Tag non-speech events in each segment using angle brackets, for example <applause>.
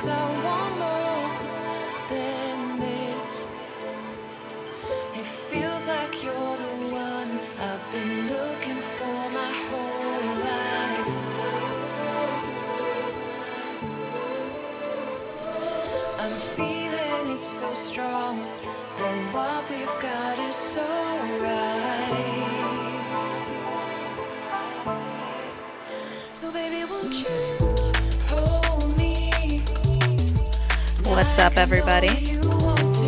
So, one more then there It feels like you're the one I've been looking for my whole life. I feel feeling it's so strong 'cause I know you've got it so right. So baby, won't you What's up, everybody?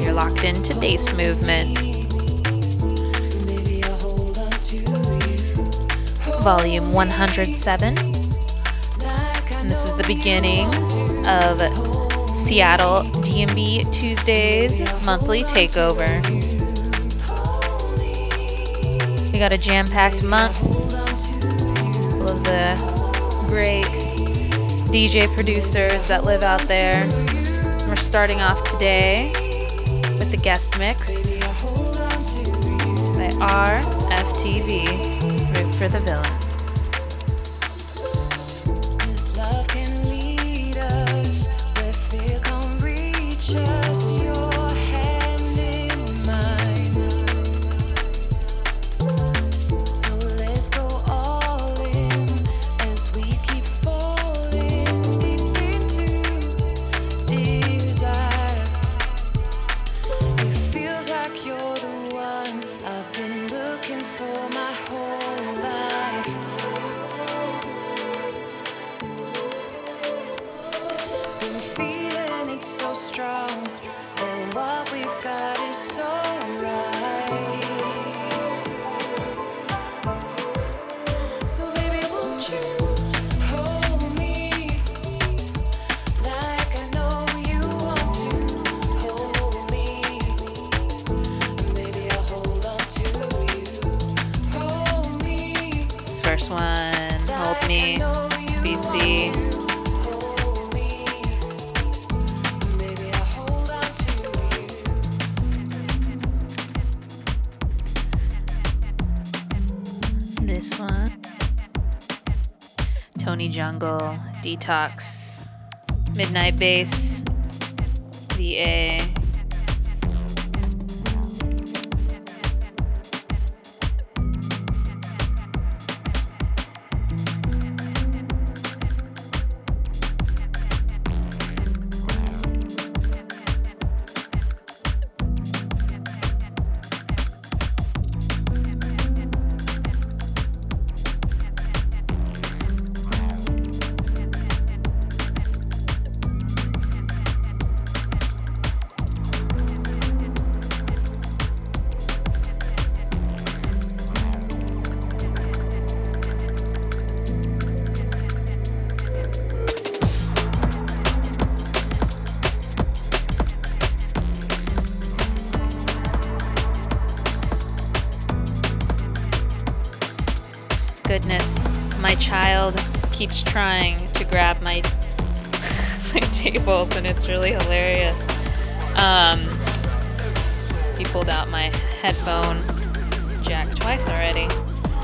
You're locked into Bass Movement. Volume 107. And this is the beginning of Seattle DnB Tuesdays monthly takeover. We got a jam packed month full of the great DJ producers that live out there. We're starting off today with the guest mix by RFTV, Root for the Villain. Detox, Midnight Bass, keeps trying to grab my <laughs> my tables, and it's really hilarious. Um, he pulled out my headphone jack twice already.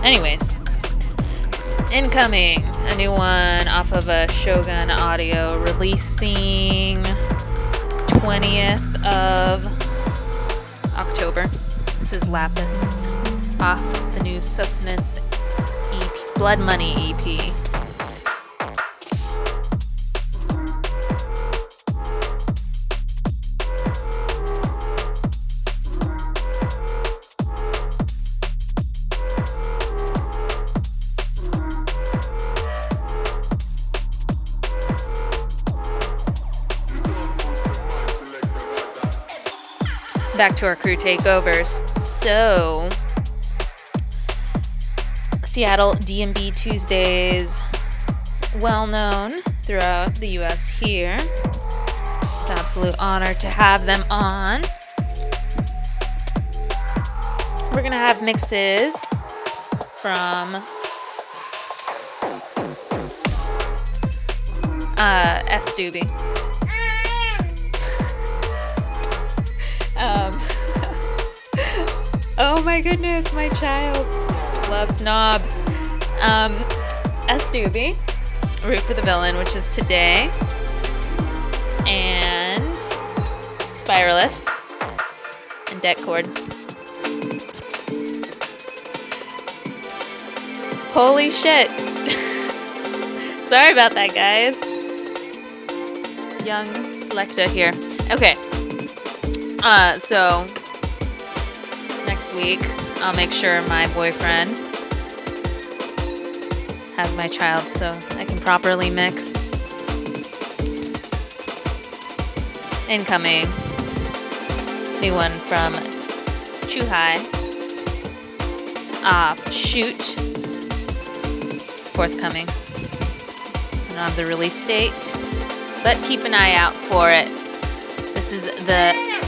Anyways, incoming a new one off of a Shogun Audio releasing 20th of October. This is Lapis off the new Sustenance EP, Blood Money EP. Back to our crew takeovers. So, Seattle DnB Tuesdays, well known throughout the US here. It's an absolute honor to have them on. We're gonna have mixes from uh, S. Doobie. Um, <laughs> oh my goodness, my child loves knobs. Um, S. Doobie, Root for the Villain, which is today, and Spiralis, and Deck. Holy shit. <laughs> Sorry about that, guys. Young Selecta here. Okay. Uh, so next week I'll make sure my boyfriend has my child so I can properly mix. Incoming. New one from Chuhai. Ah, shoot. Forthcoming. I don't have the release date, but keep an eye out for it. This is the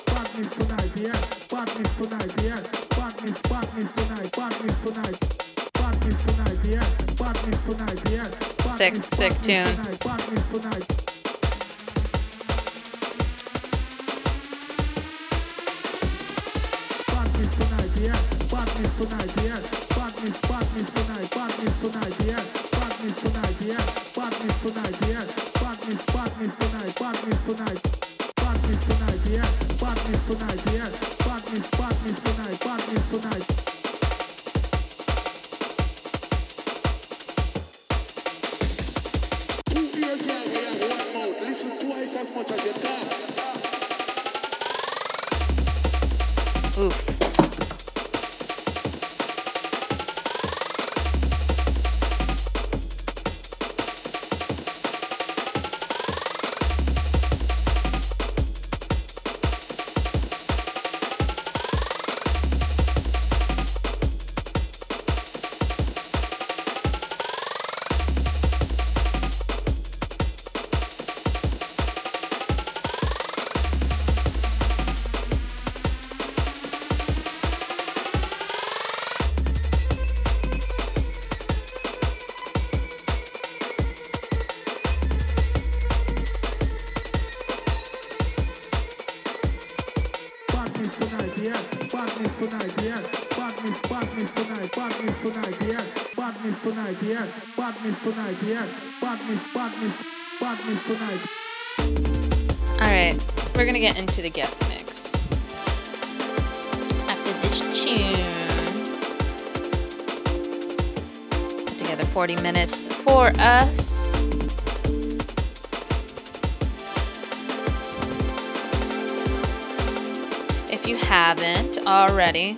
Badness tonight, yeah. Badness. Badness, badness tonight, badness tonight. Badness tonight, yeah. Badness tonight, yeah. Sick, Badness, sick tune. tonight, Badness tonight. Badness tonight, yeah. Badness tonight, yeah. Badness, badness tonight, badness tonight, yeah. Badness tonight, yeah. Badness tonight, yeah. Tonight. Alright, we're gonna get into the guest mix. After this tune. Put together 40 minutes for us. If you haven't already,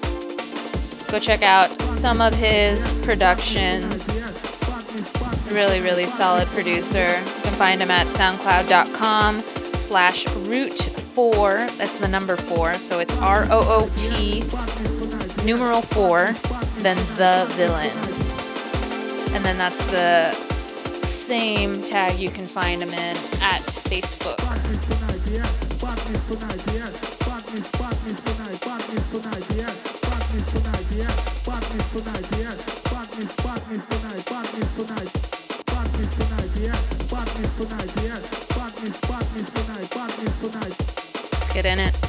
go check out some of his productions really really solid producer can find him at soundcloud.com slash root 4 that's the number 4 so it's r-o-o-t numeral 4 then the villain. And then that's the same tag you can find him in at facebook. In it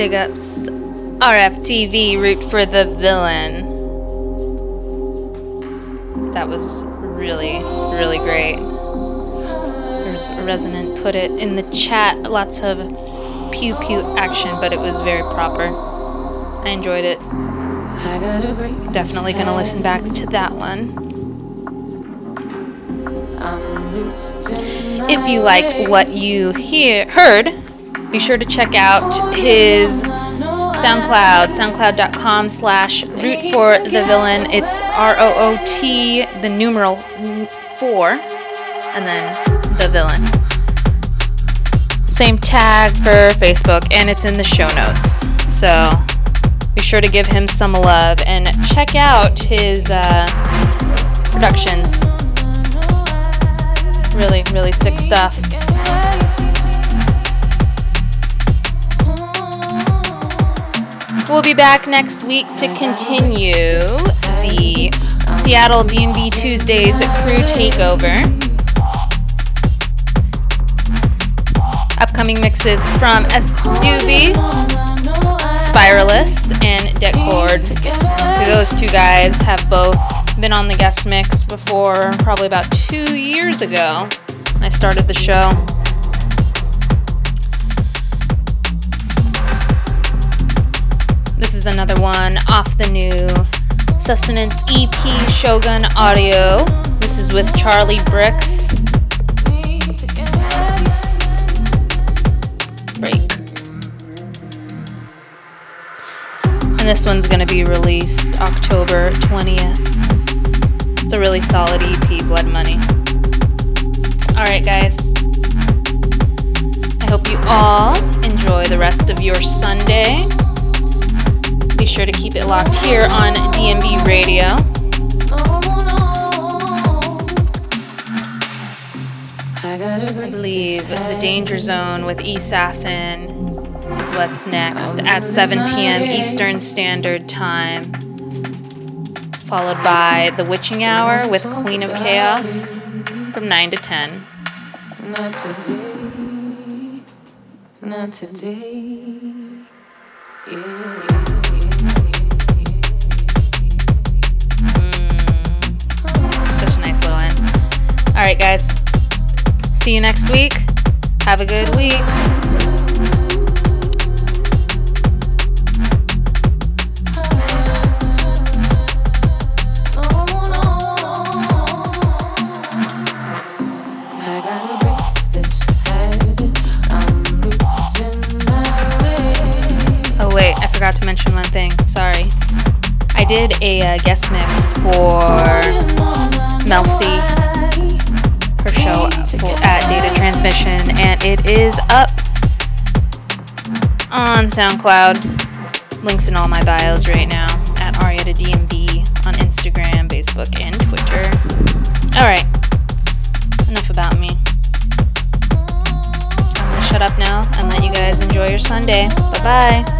Big ups. RFTV, root for the villain. That was really, really great. There's Resonant put it in the chat. Lots of pew pew action, but it was very proper. I enjoyed it. Definitely gonna listen back to that one. If you liked what you hear heard, be sure to check out his SoundCloud, soundcloud.com slash root for the villain. It's R O O T, the numeral four, and then the villain. Same tag for Facebook, and it's in the show notes. So be sure to give him some love and check out his uh, productions. Really, really sick stuff. We'll be back next week to continue the Seattle DnB Tuesdays crew takeover. Upcoming mixes from S. Doobie, Spiralus, and Deckcord. Those two guys have both been on the guest mix before, probably about two years ago. I started the show. Is another one off the new Sustenance EP Shogun Audio. This is with Charli Brix. Break. And this one's going to be released October 20th. It's a really solid EP, Blood Money. Alright, guys. I hope you all enjoy the rest of your Sunday. Sure to keep it locked here on DnB Radio. I believe the Danger Zone with E. Assassin is what's next at 7 p.m. Eastern Standard Time, followed by The Witching Hour with Queen of Chaos from 9 to 10. Not today. Not today. Yeah. All right, guys. See you next week. Have a good week. Oh, wait, I forgot to mention one thing. Sorry. I did a uh, guest mix for Mel C, her show at Data Transmission, and it is up on SoundCloud. Links in all my bios right now at Arietta DnB on Instagram, Facebook, and Twitter. Alright, enough about me. I'm gonna shut up now and let you guys enjoy your Sunday. Bye bye.